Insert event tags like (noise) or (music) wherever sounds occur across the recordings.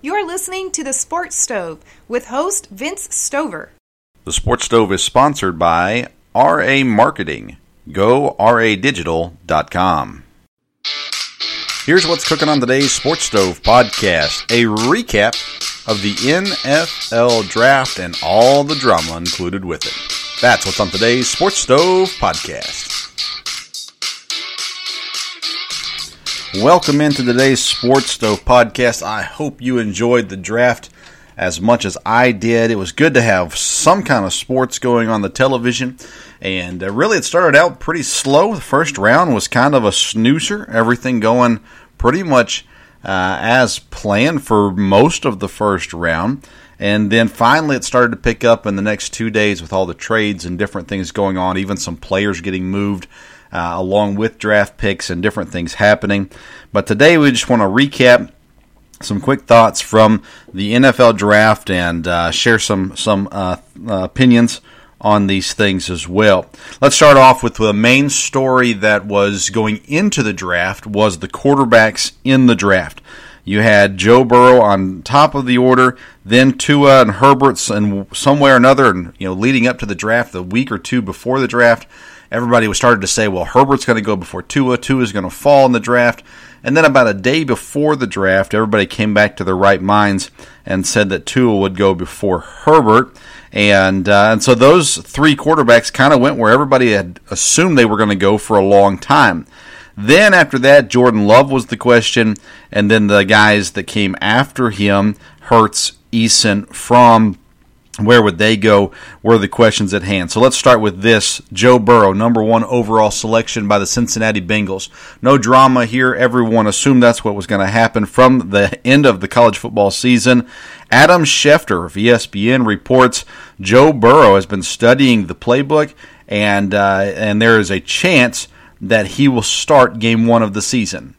You're listening to The Sports Stove with host Vince Stover. The Sports Stove is sponsored by RA Marketing. Go radigital.com. Here's what's cooking on today's Sports Stove podcast a recap of the NFL draft and all the drama included with it. That's what's on today's Sports Stove podcast. Welcome into today's Sports Stove podcast. I hope you enjoyed the draft as much as I did. It was good to have some kind of sports going on the television. And uh, really, it started out pretty slow. The first round was kind of a snoozer, everything going pretty much uh, as planned for most of the first round. And then finally, it started to pick up in the next two days with all the trades and different things going on, even some players getting moved uh, along with draft picks and different things happening. But today we just want to recap some quick thoughts from the NFL draft and uh, share some some uh, uh, opinions on these things as well. Let's start off with the main story that was going into the draft was the quarterbacks in the draft. You had Joe Burrow on top of the order, then Tua and Herbert's, and somewhere or another, and you know, leading up to the draft, the week or two before the draft, everybody was started to say, well, Herbert's going to go before Tua. Tua is going to fall in the draft. And then about a day before the draft, everybody came back to their right minds and said that Tua would go before Herbert. And, uh, and so those three quarterbacks kind of went where everybody had assumed they were going to go for a long time. Then after that, Jordan Love was the question, and then the guys that came after him, Hurts, Eason, Fromm where would they go? Were the questions at hand. So let's start with this Joe Burrow, number one overall selection by the Cincinnati Bengals. No drama here. Everyone assumed that's what was going to happen from the end of the college football season. Adam Schefter of ESPN reports Joe Burrow has been studying the playbook, and, uh, and there is a chance that he will start game one of the season.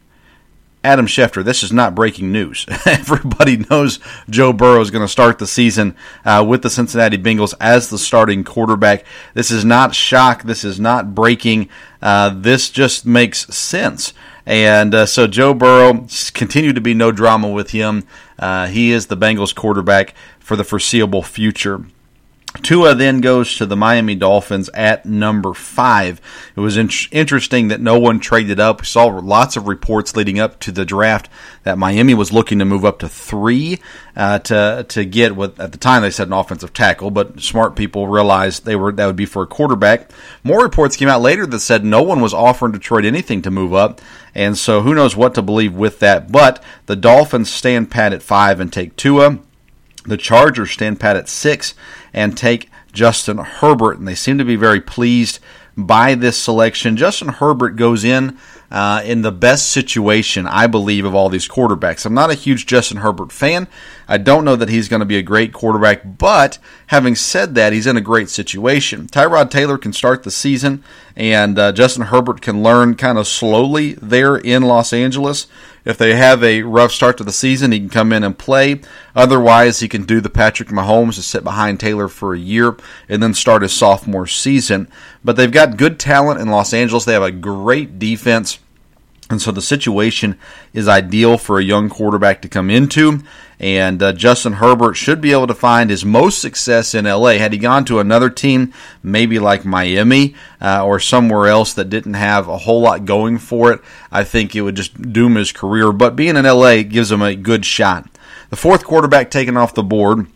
Adam Schefter, this is not breaking news. (laughs) Everybody knows Joe Burrow is going to start the season uh, with the Cincinnati Bengals as the starting quarterback. This is not shock. This is not breaking. Uh, this just makes sense. And uh, so Joe Burrow continue to be no drama with him. Uh, he is the Bengals quarterback for the foreseeable future. Tua then goes to the Miami Dolphins at number five. It was in- interesting that no one traded up. We saw lots of reports leading up to the draft that Miami was looking to move up to three uh, to to get what at the time they said an offensive tackle, but smart people realized they were that would be for a quarterback. More reports came out later that said no one was offering Detroit anything to move up, and so who knows what to believe with that. But the Dolphins stand pat at five and take Tua. The Chargers stand pat at six and take Justin Herbert, and they seem to be very pleased by this selection. Justin Herbert goes in uh, in the best situation, I believe, of all these quarterbacks. I'm not a huge Justin Herbert fan. I don't know that he's going to be a great quarterback, but having said that, he's in a great situation. Tyrod Taylor can start the season, and uh, Justin Herbert can learn kind of slowly there in Los Angeles. If they have a rough start to the season, he can come in and play. Otherwise, he can do the Patrick Mahomes to sit behind Taylor for a year and then start his sophomore season. But they've got good talent in Los Angeles. They have a great defense. And so the situation is ideal for a young quarterback to come into. And uh, Justin Herbert should be able to find his most success in LA. Had he gone to another team, maybe like Miami uh, or somewhere else that didn't have a whole lot going for it, I think it would just doom his career. But being in LA gives him a good shot. The fourth quarterback taken off the board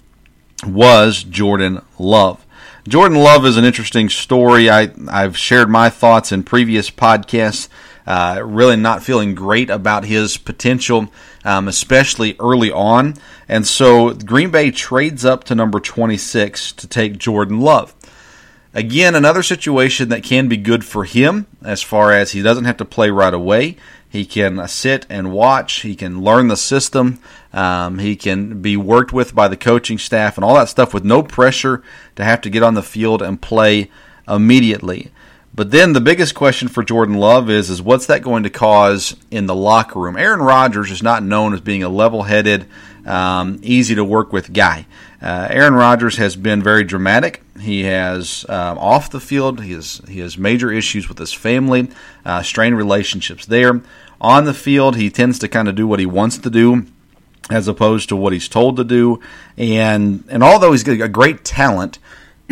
was Jordan Love. Jordan Love is an interesting story. I, I've shared my thoughts in previous podcasts. Uh, really not feeling great about his potential, um, especially early on. And so Green Bay trades up to number 26 to take Jordan Love. Again, another situation that can be good for him as far as he doesn't have to play right away. He can sit and watch. He can learn the system. Um, he can be worked with by the coaching staff and all that stuff with no pressure to have to get on the field and play immediately. But then the biggest question for Jordan Love is is what's that going to cause in the locker room? Aaron Rodgers is not known as being a level-headed, um, easy to work with guy. Uh, Aaron Rodgers has been very dramatic. He has um, off the field. He has he has major issues with his family, uh, strained relationships there. On the field, he tends to kind of do what he wants to do as opposed to what he's told to do. And and although he's a great talent, (clears throat)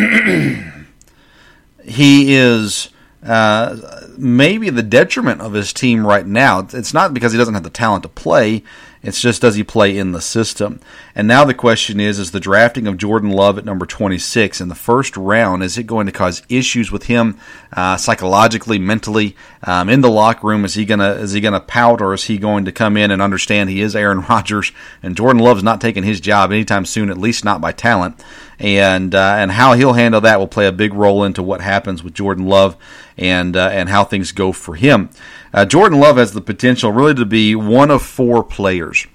he is uh, maybe the detriment of his team right now. It's not because he doesn't have the talent to play. It's just does he play in the system? And now the question is: Is the drafting of Jordan Love at number 26 in the first round is it going to cause issues with him uh, psychologically, mentally, um, in the locker room? Is he gonna is he gonna pout, or is he going to come in and understand he is Aaron (laughs) Rodgers and Jordan Love's not taking his job anytime soon, at least not by talent? And uh, and how he'll handle that will play a big role into what happens with Jordan Love and uh, and how things go for him. Uh, Jordan Love has the potential really to be one of four players.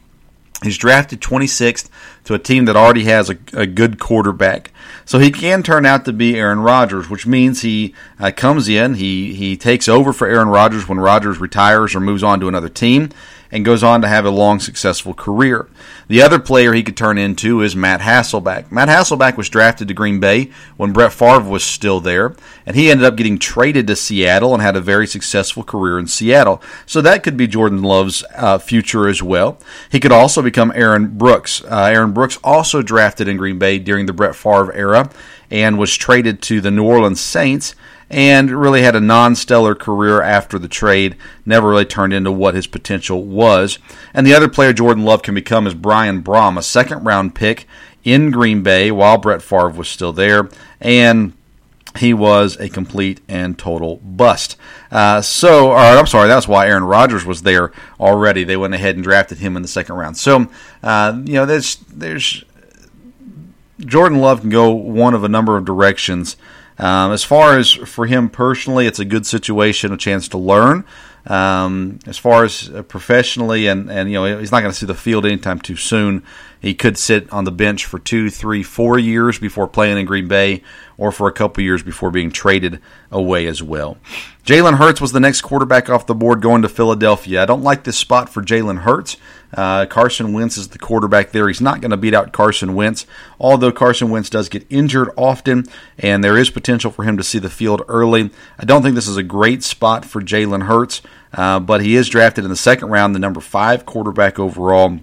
He's drafted 26th to a team that already has a, a, good quarterback. So he can turn out to be Aaron Rodgers, which means he uh, comes in, he, he takes over for Aaron Rodgers when Rodgers retires or moves on to another team and goes on to have a long, successful career. The other player he could turn into is Matt Hasselbeck. Matt Hasselbeck was drafted to Green Bay when Brett Favre was still there, and he ended up getting traded to Seattle and had a very successful career in Seattle. So that could be Jordan Love's uh, future as well. He could also become Aaron Brooks. Uh, Aaron Brooks also drafted in Green Bay during the Brett Favre era and was traded to the New Orleans Saints and really had a non stellar career after the trade, never really turned into what his potential was. And the other player Jordan Love can become is Brian Brohm, a second round pick in Green Bay while Brett Favre was still there. And he was a complete and total bust. Uh, so, or I'm sorry, that's why Aaron Rodgers was there already. They went ahead and drafted him in the second round. So, uh, you know, there's there's Jordan Love can go one of a number of directions. Um, as far as for him personally, it's a good situation, a chance to learn. Um, as far as uh, professionally, and, and you know he's not going to see the field anytime too soon. He could sit on the bench for two, three, four years before playing in Green Bay, or for a couple years before being traded away as well. Jalen Hurts was the next quarterback off the board going to Philadelphia. I don't like this spot for Jalen Hurts. Uh, Carson Wentz is the quarterback there. He's not going to beat out Carson Wentz, although Carson Wentz does get injured often, and there is potential for him to see the field early. I don't think this is a great spot for Jalen Hurts, uh, but he is drafted in the second round, the number five quarterback overall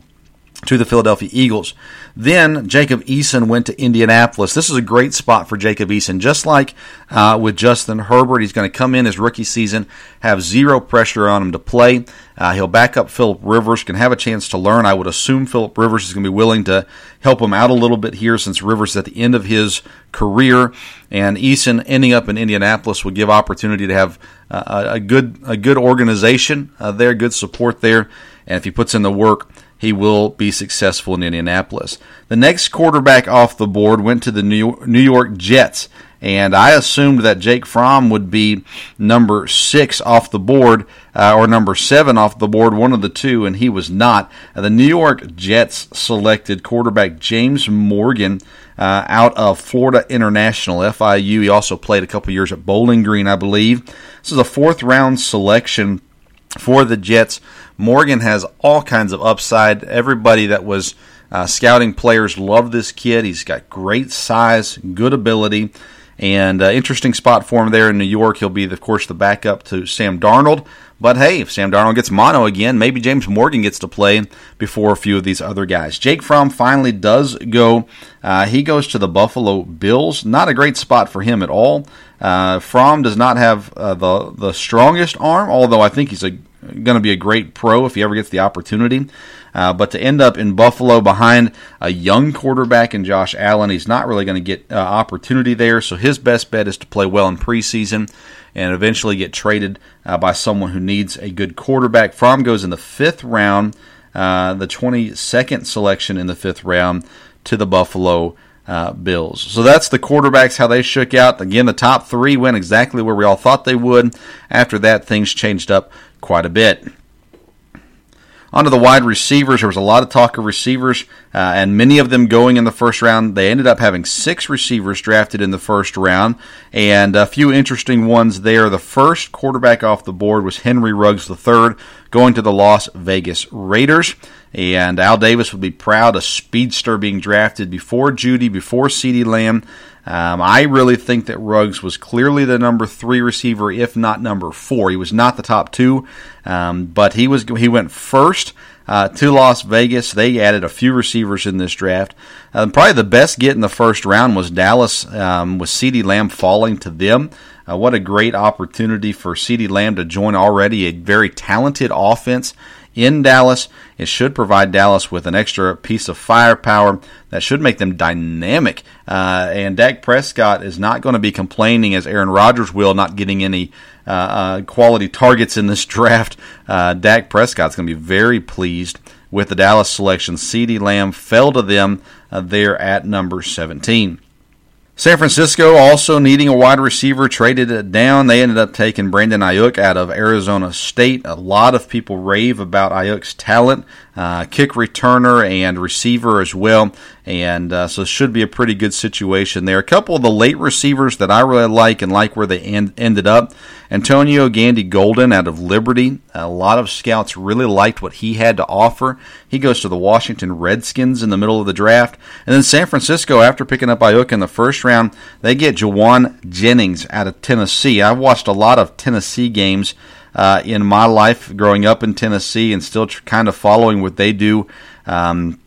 to the Philadelphia Eagles. Then Jacob Eason went to Indianapolis. This is a great spot for Jacob Eason. Just like uh, with Justin Herbert, he's going to come in his rookie season, have zero pressure on him to play. Uh, he'll back up Philip Rivers, can have a chance to learn. I would assume Philip Rivers is going to be willing to help him out a little bit here since Rivers is at the end of his career. And Eason ending up in Indianapolis would give opportunity to have uh, a good a good organization uh, there, good support there. And if he puts in the work, he will be successful in Indianapolis. The next quarterback off the board went to the New York Jets, and I assumed that Jake Fromm would be number six off the board uh, or number seven off the board, one of the two, and he was not. The New York Jets selected quarterback James Morgan. Uh, out of Florida International FIU. He also played a couple years at Bowling Green, I believe. This is a fourth round selection for the Jets. Morgan has all kinds of upside. Everybody that was uh, scouting players love this kid. He's got great size, good ability, and uh, interesting spot for him there in New York. He'll be, of course, the backup to Sam Darnold. But hey, if Sam Darnold gets mono again, maybe James Morgan gets to play before a few of these other guys. Jake Fromm finally does go. Uh, he goes to the Buffalo Bills. Not a great spot for him at all. Uh, Fromm does not have uh, the the strongest arm, although I think he's going to be a great pro if he ever gets the opportunity. Uh, but to end up in Buffalo behind a young quarterback in Josh Allen, he's not really going to get uh, opportunity there. So his best bet is to play well in preseason and eventually get traded uh, by someone who needs a good quarterback. Fromm goes in the fifth round, uh, the 22nd selection in the fifth round to the Buffalo uh, Bills. So that's the quarterbacks, how they shook out. Again, the top three went exactly where we all thought they would. After that, things changed up quite a bit. Onto the wide receivers, there was a lot of talk of receivers, uh, and many of them going in the first round. They ended up having six receivers drafted in the first round, and a few interesting ones there. The first quarterback off the board was Henry Ruggs III, going to the Las Vegas Raiders. And Al Davis would be proud, a speedster being drafted before Jeudy, before CeeDee Lamb. Um, I really think that Ruggs was clearly the number three receiver, if not number four. He was not the top two, um, but he was he went first uh, to Las Vegas. They added a few receivers in this draft. Uh, probably the best get in the first round was Dallas, um, with CeeDee Lamb falling to them. Uh, what a great opportunity for CeeDee Lamb to join already a very talented offense in Dallas. It should provide Dallas with an extra piece of firepower that should make them dynamic. Uh, and Dak Prescott is not going to be complaining as Aaron Rodgers will, not getting any uh, uh, quality targets in this (laughs) draft. Uh, Dak Prescott's going to be very pleased with the Dallas selection. CeeDee Lamb fell to them uh, there at number 17. San Francisco also needing a wide receiver traded it down. They ended up taking Brandon Aiyuk out of Arizona State. A lot of people rave about Aiyuk's talent, uh, kick returner and receiver as well, and uh, so should be a pretty good situation there. A couple of the late receivers that I really like and like where they end, ended up. Antonio Gandy Golden out of Liberty. A lot of scouts really liked what he had to offer. He goes to the Washington Redskins in the middle of the draft. And then San Francisco, after picking up Aiyuk in the first round, they get Jauan Jennings out of Tennessee. I've watched a lot of Tennessee games uh, in my life growing up in Tennessee and still tr- kind of following what they do. Um,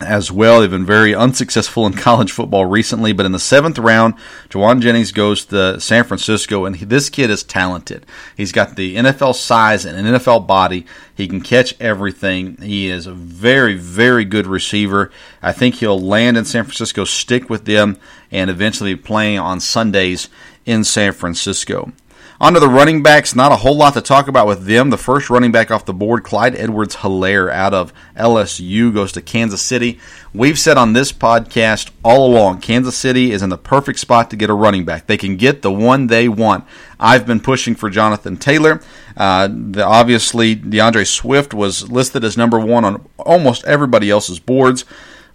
as well. They've been very unsuccessful in (laughs) college football recently, but in the seventh round, Jauan Jennings goes to San Francisco, and he, this kid is talented. He's got the NFL size and an NFL body. He can catch everything. He is a very, very good receiver. I think he'll land in San Francisco, stick with them, and eventually playing on Sundays in San Francisco. On to the running backs. Not a whole lot to talk about with them. The first running back off the board, Clyde Edwards Helaire out of LSU, goes to Kansas City. We've said on this podcast all along, Kansas City is in the perfect spot to get a running back. They can get the one they want. I've been pushing for Jonathan Taylor. Uh, the, obviously, DeAndre Swift was listed as number one on almost everybody else's boards.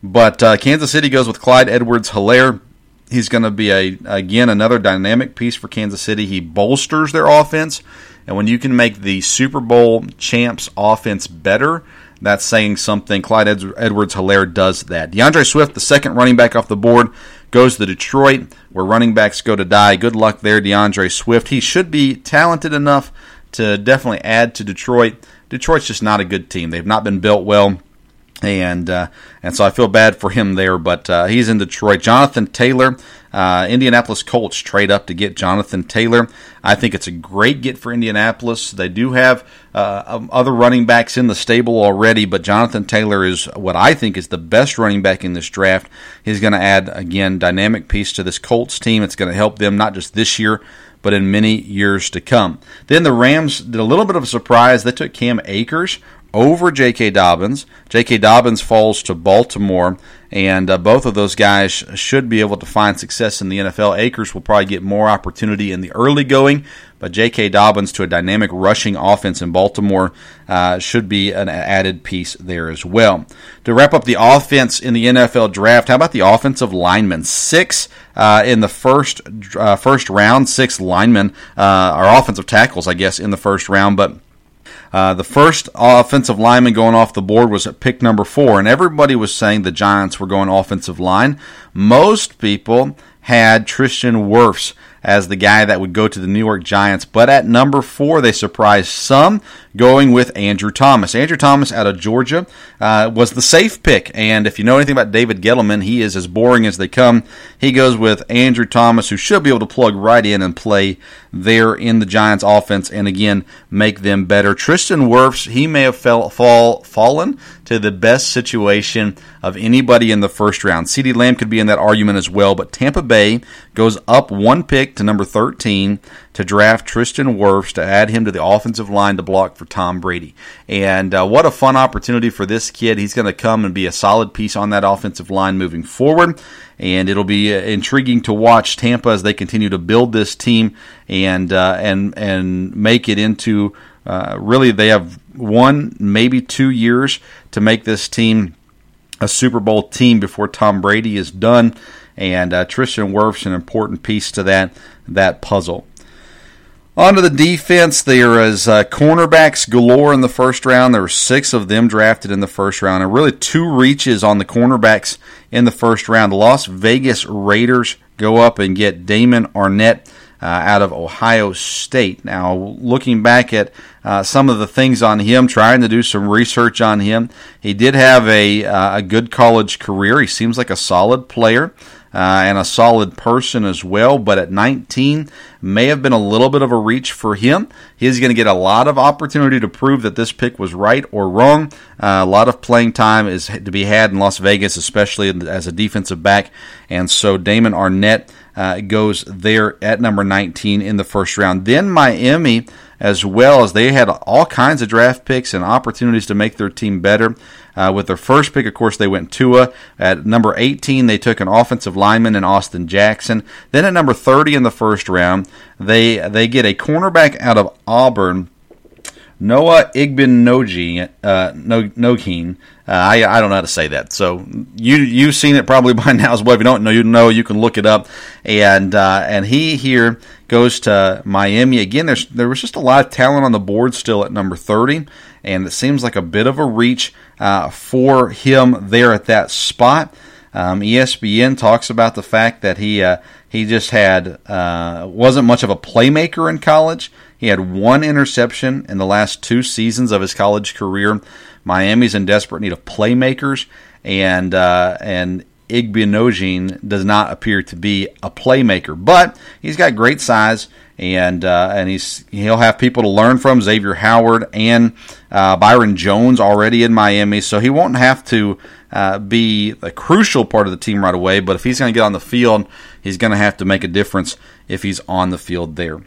But uh, Kansas City goes with Clyde Edwards Helaire. He's going to be a again another dynamic piece for Kansas City. He bolsters their offense, and when you can make the Super Bowl champs offense better, that's saying something. Clyde Edwards Helaire does that. DeAndre Swift, the second running back off the board, goes to Detroit, where running backs go to die. Good luck there, DeAndre Swift. He should be talented enough to definitely add to Detroit. Detroit's just not a good team. They've not been built well and uh, and so I feel bad for him there. But uh, he's in Detroit. Jonathan Taylor, uh, Indianapolis Colts trade up to get Jonathan Taylor. I think it's a great get for Indianapolis. They do have uh, um, other running backs in the stable already, but Jonathan Taylor is what I think is the best running back in this draft. He's going to add again dynamic piece to this Colts team. It's going to help them not just this year but in many years to come. Then the Rams did a little bit of a surprise. They took Cam Akers over J.K. Dobbins. J.K. Dobbins falls to Baltimore, and uh, both of those guys should be able to find success in the NFL. Akers will probably get more opportunity in the early going, but J.K. Dobbins to a dynamic rushing offense in Baltimore uh, should be an added piece there as well. To wrap up the offense in the NFL draft, how about the offensive linemen? Six uh, in the first uh, first round, six linemen, uh, or offensive tackles, I guess, in the first round, but uh, the first offensive lineman going off the board was at pick number four, and everybody was saying the Giants were going offensive line. Most people had Tristan Wirfs as the guy that would go to the New York Giants. But at number four, they surprised some, going with Andrew Thomas. Andrew Thomas out of Georgia uh, was the safe pick. And if you know anything about David Gettleman, he is as boring as they come. He goes with Andrew Thomas, who should be able to plug right in and play there in the Giants offense and again make them better. Tristan Wirfs, he may have fell, fall, fallen to the best situation of anybody in the first round. CeeDee Lamb could be in that argument as well, but Tampa Bay goes up one pick to number 13 to draft Tristan Wirfs to add him to the offensive line to block for Tom Brady. And uh, what a fun opportunity for this kid. He's going to come and be a solid piece on that offensive line moving forward. And it'll be uh, intriguing to watch Tampa as they continue to build this team and uh, and and make it into uh, really they have one maybe two years to make this team a Super Bowl team before Tom Brady is done. And uh, Tristan Wirfs an important piece to that that puzzle. On to the defense, there is uh, cornerbacks galore in the first round. There were six of them drafted in the first round, and really two reaches on the cornerbacks in the first round. The Las Vegas Raiders go up and get Damon Arnette. uh, out of Ohio State. Now, looking back at uh, some of the things on him, trying to do some research on him, he did have a, uh, a good college career. He seems like a solid player uh, and a solid person as well. But at 19, may have been a little bit of a reach for him. He's going to get a lot of opportunity to prove that this pick was right or wrong. Uh, a lot of playing time is to be had in Las Vegas, especially as a defensive back. And so Damon Arnette uh, goes there at number 19 in the first round. Then Miami as well as they had all kinds of draft picks and opportunities to make their team better. Uh, with their first pick, of course, they went Tua. At number 18, they took an offensive lineman in Austin Jackson. Then at number 30 in the first round, they they get a cornerback out of Auburn. Noah Igbinoghene, uh, Nogine. Uh, I, I don't know how to say that. So you you've seen it probably (laughs) by now as well. If you don't know, you know you can look it up. And uh, and he here goes to Miami again. There's there was just a lot of talent on the board still at number thirty, and it seems like a bit of a reach uh, for him there at that spot. Um, ESPN talks about the fact that he uh, he just had uh, wasn't much of a playmaker in college. He had one interception in the last two seasons of his college career. Miami's in desperate need of playmakers, and uh, and Igbinoghene does not appear to be a playmaker, but he's got great size and uh, and he's he'll have people to learn from Xavien Howard and uh, Byron Jones already in Miami, so he won't have to uh, be a crucial part of the team right away. But if he's going to get on the field, he's going to have to make a difference if he's on the field there.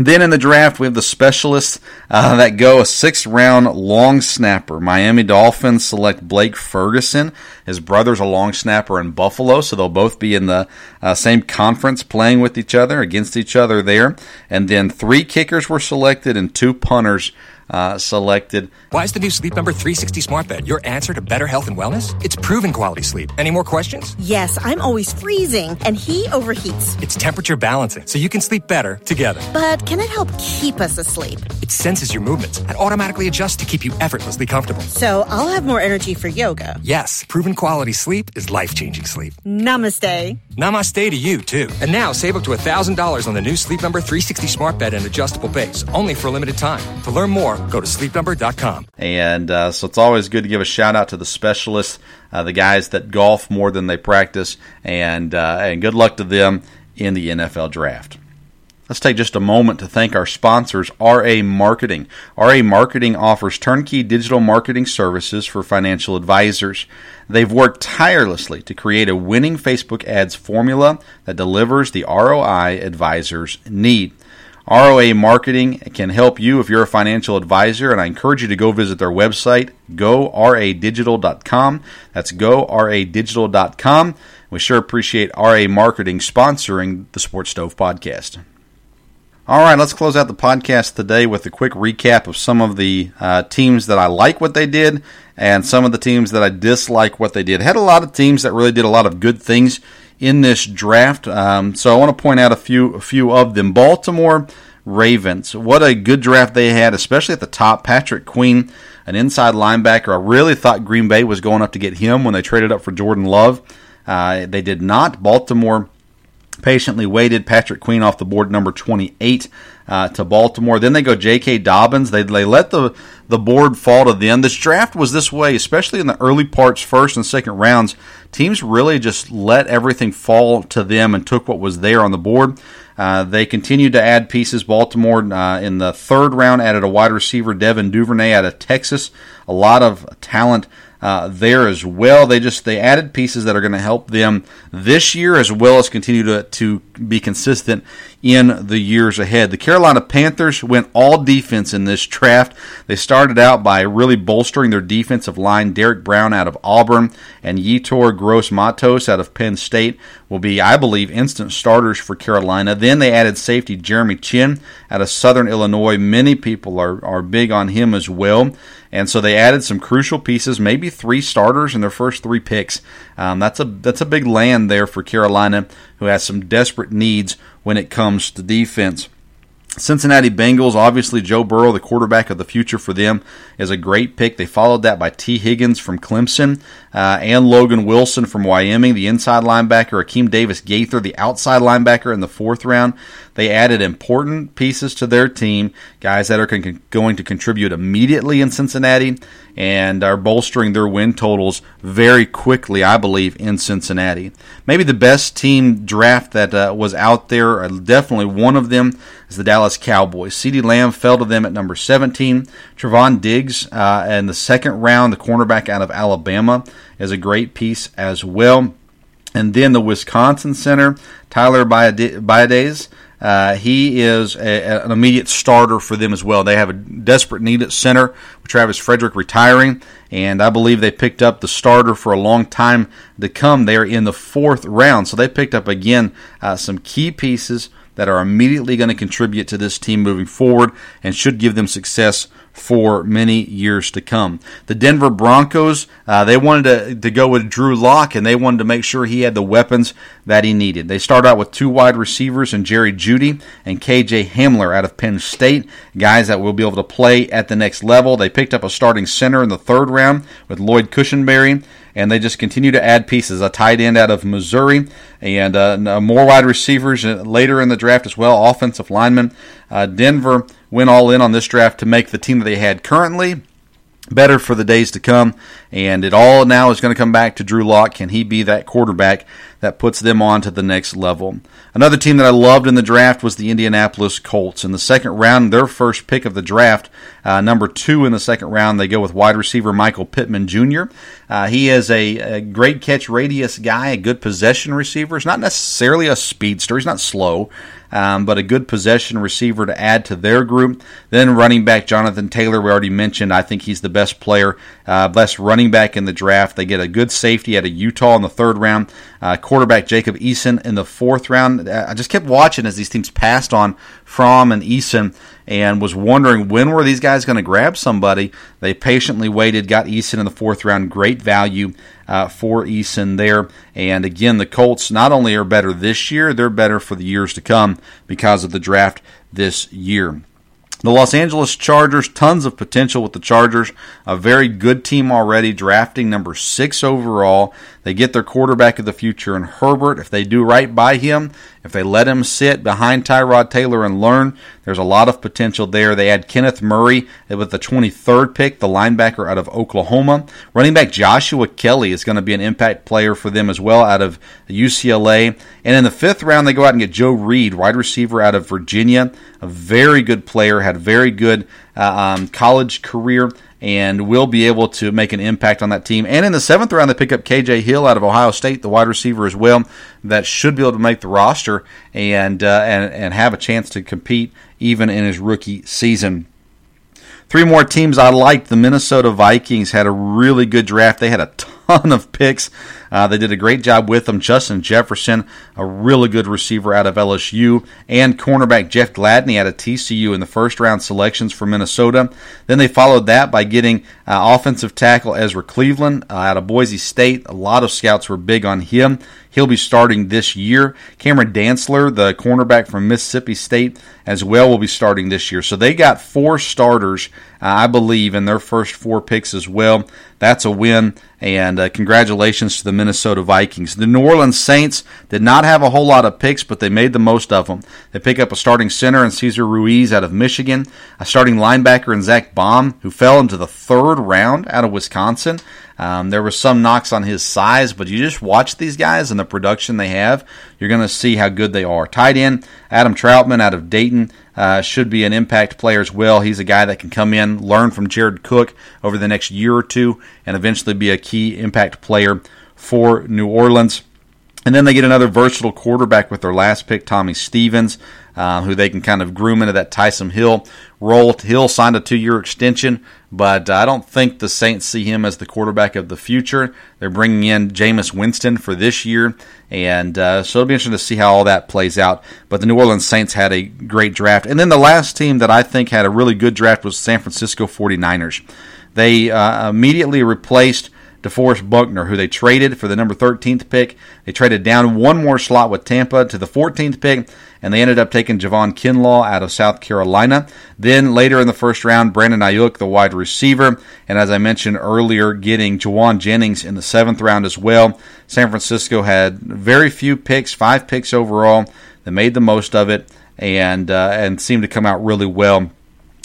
Then in the draft, we have the specialists uh, that go a sixth round long snapper. Miami Dolphins select Blake Ferguson. His brother's a long snapper in Buffalo, so they'll both be in the uh, same conference playing with each other, against each other there. And then three kickers were selected and two punters uh, selected. Why is the new Sleep Number 360 smart bed your answer to better health and wellness? It's proven quality sleep. Any more questions? Yes, I'm always freezing, and he overheats. It's temperature balancing, so you can sleep better together. But can it help keep us asleep? It senses your movements and automatically adjusts to keep you effortlessly comfortable. So I'll have more energy for yoga. Yes, proven quality sleep is life changing sleep. Namaste. Namaste to you, too. And now save up to $1,000 on the new Sleep Number 360 smart bed and adjustable base, only for a limited time. To learn more, go to sleepnumber.com. And uh, so it's always good to give a shout out to the specialists, uh, the guys that golf more than they practice, and uh, and good luck to them in the NFL draft. Let's take just a moment to thank our sponsors, RA Marketing. RA Marketing offers turnkey digital marketing services for financial advisors. They've worked tirelessly to create a winning Facebook ads formula that delivers the ROI advisors need. ROA Marketing can help you if you're a financial advisor, and I encourage you to go visit their website, goradigital.com. That's goradigital.com. We sure appreciate RA Marketing sponsoring the Sports Stove podcast. All right, let's close out the podcast today with a quick recap of some of the uh, teams that I like what they did and some of the teams that I dislike what they did. Had a lot of teams that really did a lot of good things in this draft. Um, so I want to point out a few a few of them. Baltimore Ravens. What a good draft they had, especially at the top. Patrick Queen, an inside linebacker. I really thought Green Bay was going up to get him when they traded up for Jordan Love. Uh, they did not. Baltimore patiently waited. Patrick Queen off the board, number 28 uh, to Baltimore. Then they go J.K. Dobbins. They, they let the, the board fall to them. This draft was this way, especially in the early parts, first and second rounds. Teams really just let everything fall to them and took what was there on the board. Uh, they continued to add pieces. Baltimore uh, in the third round added a wide receiver, Devin Duvernay, out of Texas. A lot of talent uh, there as well. They just they added pieces that are going to help them this year as well as continue to to be consistent in the years ahead. The Carolina Panthers went all defense in this draft. They started out by really bolstering their defensive line. Derrick Brown out of Auburn and Yetur Gross Matos out of Penn State will be, I believe, instant starters for Carolina. Then they added safety Jeremy Chinn out of Southern Illinois. Many people are, are big on him as well. And so they added some crucial pieces, maybe three starters in their first three picks. Um, that's a that's a big land there for Carolina, who has some desperate needs when it comes to defense. Cincinnati Bengals, obviously Joe Burrow, the quarterback of the future for them, is a great pick. They followed that by Tee Higgins from Clemson uh, and Logan Wilson from Wyoming, the inside linebacker, Akeem Davis Gaither, the outside linebacker in the fourth round. They added important pieces to their team, guys that are con- going to contribute immediately in Cincinnati and are bolstering their win totals very quickly, I believe, in Cincinnati. Maybe the best team draft that uh, was out there, uh, definitely one of them, is the Dallas Cowboys. CeeDee Lamb fell to them at number 17. Trevon Diggs uh, in the second round, the cornerback out of Alabama, is a great piece as well. And then the Wisconsin center, Tyler Biadasz, uh, he is a, an immediate starter for them as well. They have a desperate need at center with Travis Frederick retiring, and I believe they picked up the starter for a long time to come there in the fourth round. So they picked up again uh, some key pieces that are immediately going to contribute to this team moving forward and should give them success for many years to come. The Denver Broncos, uh, they wanted to, to go with Drew Lock, and they wanted to make sure he had the weapons that he needed. They start out with two wide receivers and Jerry Jeudy and KJ Hamler out of Penn State, guys that will be able to play at the next level. They picked up a starting center in the third round with Lloyd Cushenberry and they just continue to add pieces. A tight end out of Missouri, and uh, more wide receivers later in the draft as well, offensive linemen. Uh, Denver went all in on this draft to make the team that they had currently better for the days to come. And it all now is going to come back to Drew Lock. Can he be that quarterback that puts them on to the next level? Another team that I loved in the draft was the Indianapolis Colts. In the second round, their first pick of the draft, uh, number two in the second round, they go with wide receiver Michael Pittman Jr. Uh, he is a, a, great catch radius guy, a good possession receiver. He's not necessarily a speedster. He's not slow um, but a good possession receiver to add to their group. Then running back Jonathan Taylor, we already mentioned. I think he's the best player, uh, best running back in the draft. They get a good safety out of Utah in the third round. Uh, quarterback Jacob Eason in the fourth round. I just kept watching as these teams passed on Fromm and Eason and was wondering when were these guys going to grab somebody. They patiently waited, got Eason in the fourth round. Great value uh, for Eason there. And again, the Colts not only are better this year, they're better for the years to come because of the draft this year. The Los Angeles Chargers, tons of potential with the Chargers. A very good team already, drafting number six overall. They get their quarterback of the future in Herbert. If they do right by him, if they let him sit behind Tyrod Taylor and learn, there's a lot of potential there. They add Kenneth Murray with the 23rd pick, the linebacker out of Oklahoma. Running back Joshua Kelley is going to be an impact player for them as well out of UCLA. And in the fifth round, they go out and get Joe Reed, wide receiver out of Virginia, a very good player, had a very good uh, um, college career and will be able to make an impact on that team. And in the seventh round, they pick up KJ Hill out of Ohio State, the wide receiver as well, that should be able to make the roster and uh, and and have a chance to compete even in his rookie season. Three more teams I liked. The Minnesota Vikings had a really good draft. They had a ton of picks. Uh, they did a great job with them. Justin Jefferson, a really good receiver out of LSU, and cornerback Jeff Gladney out of TCU in the first round selections for Minnesota. Then they followed that by getting uh, offensive tackle Ezra Cleveland uh, out of Boise State. A lot of scouts were big on him. He'll be starting this year. Cameron Dantzler, the cornerback from Mississippi State, as well, will be starting this year. So they got four starters, I believe, in their first four picks as well. That's a win, and uh, congratulations to the Minnesota Vikings. The New Orleans Saints did not have a whole lot of picks, but they made the most of them. They pick up a starting center in Cesar Ruiz out of Michigan, a starting linebacker in Zach Baun, who fell into the third round out of Wisconsin. Um, there were some knocks on his size, but you just watch these guys and the production they have, you're going to see how good they are. Tight end Adam Trautman out of Dayton, uh, should be an impact player as well. He's a guy that can come in, learn from Jared Cook over the next year or two, and eventually be a key impact player for New Orleans. And then they get another versatile quarterback with their last pick, Tommy Stevens, uh, who they can kind of groom into that Taysom Hill role. Hill signed a two-year extension, but I don't think the Saints see him as the quarterback of the future. They're bringing in Jameis Winston for this year, and uh, so it'll be interesting to see how all that plays out. But the New Orleans Saints had a great draft. And then the last team that I think had a really good draft was San Francisco 49ers. They uh, immediately replaced – DeForest Buckner, who they traded for the number 13th pick. They traded down one more slot with Tampa to the 14th pick, and they ended up taking Javon Kinlaw out of South Carolina. Then later in the first round, Brandon Aiyuk, the wide receiver, and as I mentioned earlier, getting Jauan Jennings in the seventh round as well. San Francisco had very few picks, five picks overall. They made the most of it and uh, and seemed to come out really well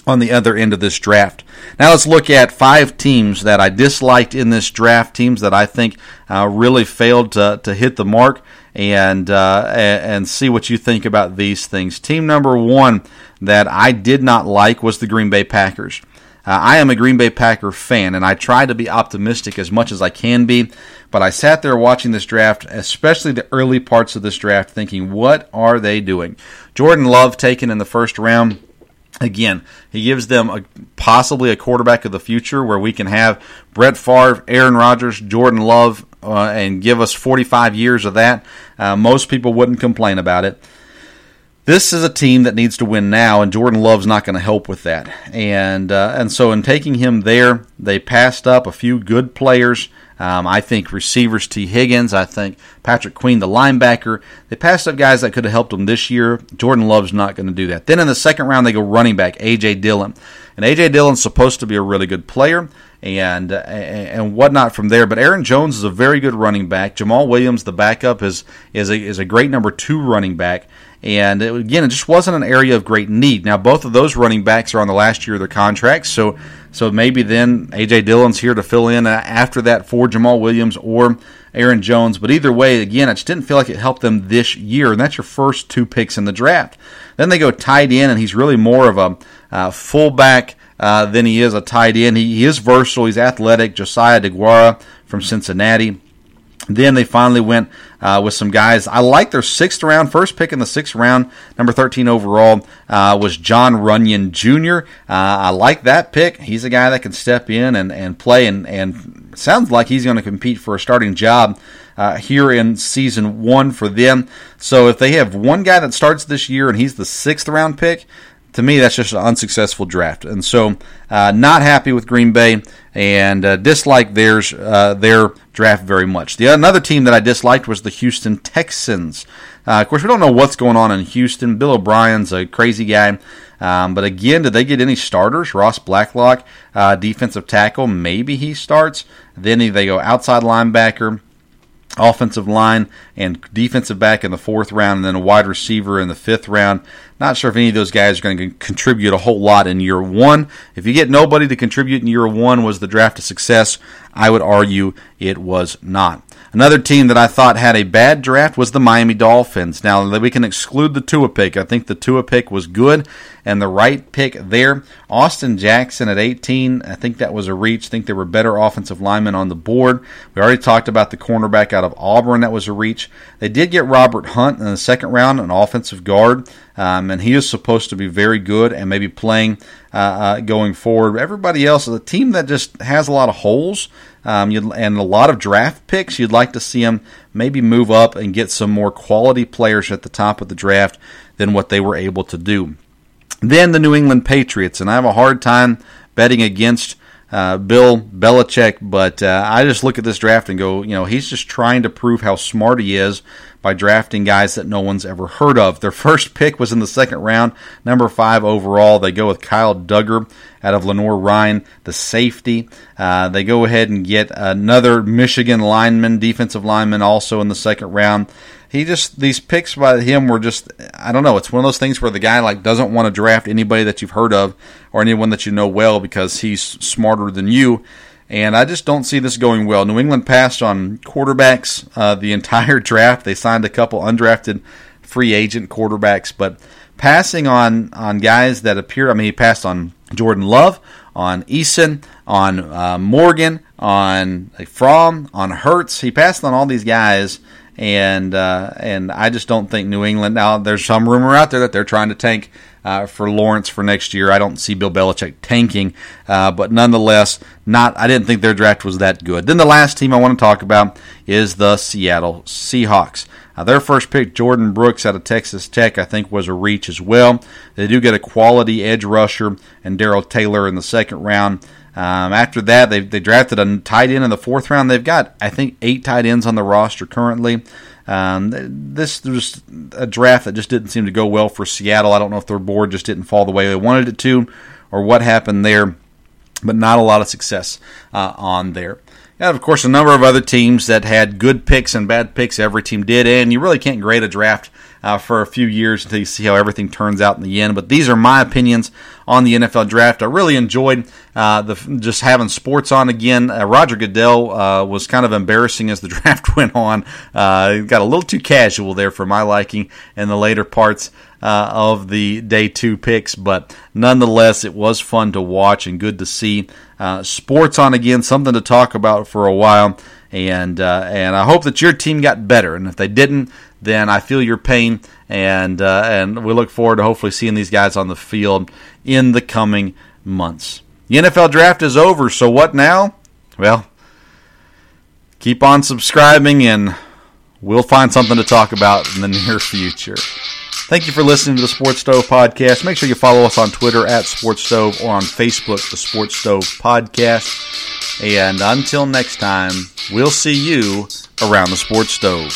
on the other end of this draft. Now let's look at five teams that I disliked in this draft, teams that I think uh, really failed to, to hit the mark, and, uh, and see what you think about these things. Team number one that I did not like was the Green Bay Packers. Uh, I am a Green Bay Packer fan, and I try to be optimistic as much as I can be. But I sat there watching this draft, especially the early parts of this draft, thinking, what are they doing? Jordan Love taken in the first round Again, he gives them a, possibly a quarterback of the future where we can have Brett Favre, Aaron Rodgers, Jordan Love, uh, and give us 45 years of that. Uh, most people wouldn't complain about it. This is a team that needs to win now, and Jordan Love's not going to help with that. And uh, and so in taking him there, they passed up a few good players. Um, I think receivers Tee Higgins. I think Patrick Queen, the linebacker. They passed up guys that could have helped them this year. Jordan Love's not going to do that. Then in the second round, they go running back A.J. Dillon. And A.J. Dillon's supposed to be a really good player and uh, and whatnot from there. But Aaron Jones is a very good running back. Jamaal Williams, the backup, is is a, is a great number two running back. And it, again, it just wasn't an area of great need. Now, both of those running backs are on the last year of their contracts, so so maybe then AJ Dillon's here to fill in after that for Jamaal Williams or Aaron Jones. But either way, again, I just didn't feel like it helped them this year, and that's your first two picks in the draft. Then they go tight end, and he's really more of a uh, fullback. Uh, than he is a tight end. He, he is versatile. He's athletic. Josiah DeGuara from Cincinnati. Then they finally went uh, with some guys. I like their sixth round, first pick in the sixth round, number 13 overall, uh, was John Runyan Jr. Uh, I like that pick. He's a guy that can step in and, and play, and, and sounds like he's going to compete for a starting job uh, here in season one for them. So if they have one guy that starts this year and he's the sixth round pick, to me, that's just an unsuccessful draft. And so, uh, not happy with Green Bay and uh, dislike theirs, uh, their draft very much. The another team that I disliked was the Houston Texans. Uh, of course, we don't know what's going on in Houston. Bill O'Brien's a crazy guy. Um, but again, did they get any starters? Ross Blacklock, uh, defensive tackle, maybe he starts. Then they go outside linebacker offensive line and defensive back in the fourth round, and then a wide receiver in the fifth round. Not sure if any of those guys are going to contribute a whole lot in year one. If you get nobody to contribute in year one, was the draft a success? I would argue it was not. Another team that I thought had a bad draft was the Miami Dolphins. Now, that we can exclude the Tua pick. I think the Tua pick was good and the right pick there. Austin Jackson at 18, I think that was a reach. I think there were better offensive linemen on the board. We already talked about the cornerback out of Auburn, that was a reach. They did get Robert Hunt in the second round, an offensive guard, um, and he is supposed to be very good and maybe playing uh, uh, going forward. Everybody else is a team that just has a lot of holes um, and a lot of draft picks. You'd like to see them maybe move up and get some more quality players at the top of the draft than what they were able to do. Then the New England Patriots, and I have a hard time betting against uh, Bill Belichick, but uh, I just look at this draft and go, you know, he's just trying to prove how smart he is by drafting guys that no one's ever heard of. Their (laughs) first pick was in the second round, number five overall. They go with Kyle Dugger out of Lenoir-Rhyne, the safety. Uh, they go ahead and get another Michigan lineman, defensive lineman, also in the second round. He just these picks by him were just I don't know. It's one of those things where the guy like doesn't want to draft anybody that you've heard of or anyone that you know well because he's smarter than you and I just don't see this going well. New England passed on quarterbacks uh, the (laughs) entire draft. They signed a couple undrafted free agent quarterbacks, but passing on on guys that appear. I mean, he passed on Jordan Love, on Eason, on uh, Morgan, on Fromm, on Hurts. He passed on all these guys, and uh, and I just don't think New England. Now, there's some rumor out there that they're trying to tank uh, for Lawrence for next year. I don't see Bill Belichick tanking, uh, but nonetheless, not. I didn't think their draft was that good. Then the last team I want to talk about is the Seattle Seahawks. Uh, their first pick, Jordyn Brooks out of Texas Tech, I think was a reach as well. They do get a quality edge rusher and Darrell Taylor in the second round. Um, after that, they they drafted a tight end in the fourth round. They've got I think eight tight ends on the roster currently. Um, this was a draft that just didn't seem to go well for Seattle. I don't know if their board just didn't fall the way they wanted it to, or what happened there, but not a lot of success uh, on there. And of course, a number of other teams that had good picks and bad picks. Every team did, and you really can't grade a draft uh, for a few years until you see how everything turns out in the end. But these are my opinions on the NFL draft. I really enjoyed uh, the just having sports on again. Uh, Roger Goodell uh, was kind of embarrassing as the (laughs) draft went on. Uh, got a little too casual there for my liking in the later parts. Uh, of the day two picks, but nonetheless, it was fun to watch and good to see uh, sports on again, something to talk about for a while. And and I hope that your team got better. And if they didn't, then I feel your pain, and uh, and we look forward to hopefully seeing these guys on the field in the coming months. The NFL draft is over, so what now? Well, keep on subscribing, and we'll find something to talk about in the (laughs) near future. Thank you for listening to the Sports Stove Podcast. Make sure you follow us on Twitter at Sports Stove or on Facebook, the Sports Stove Podcast. And until next time, we'll see you around the Sports Stove.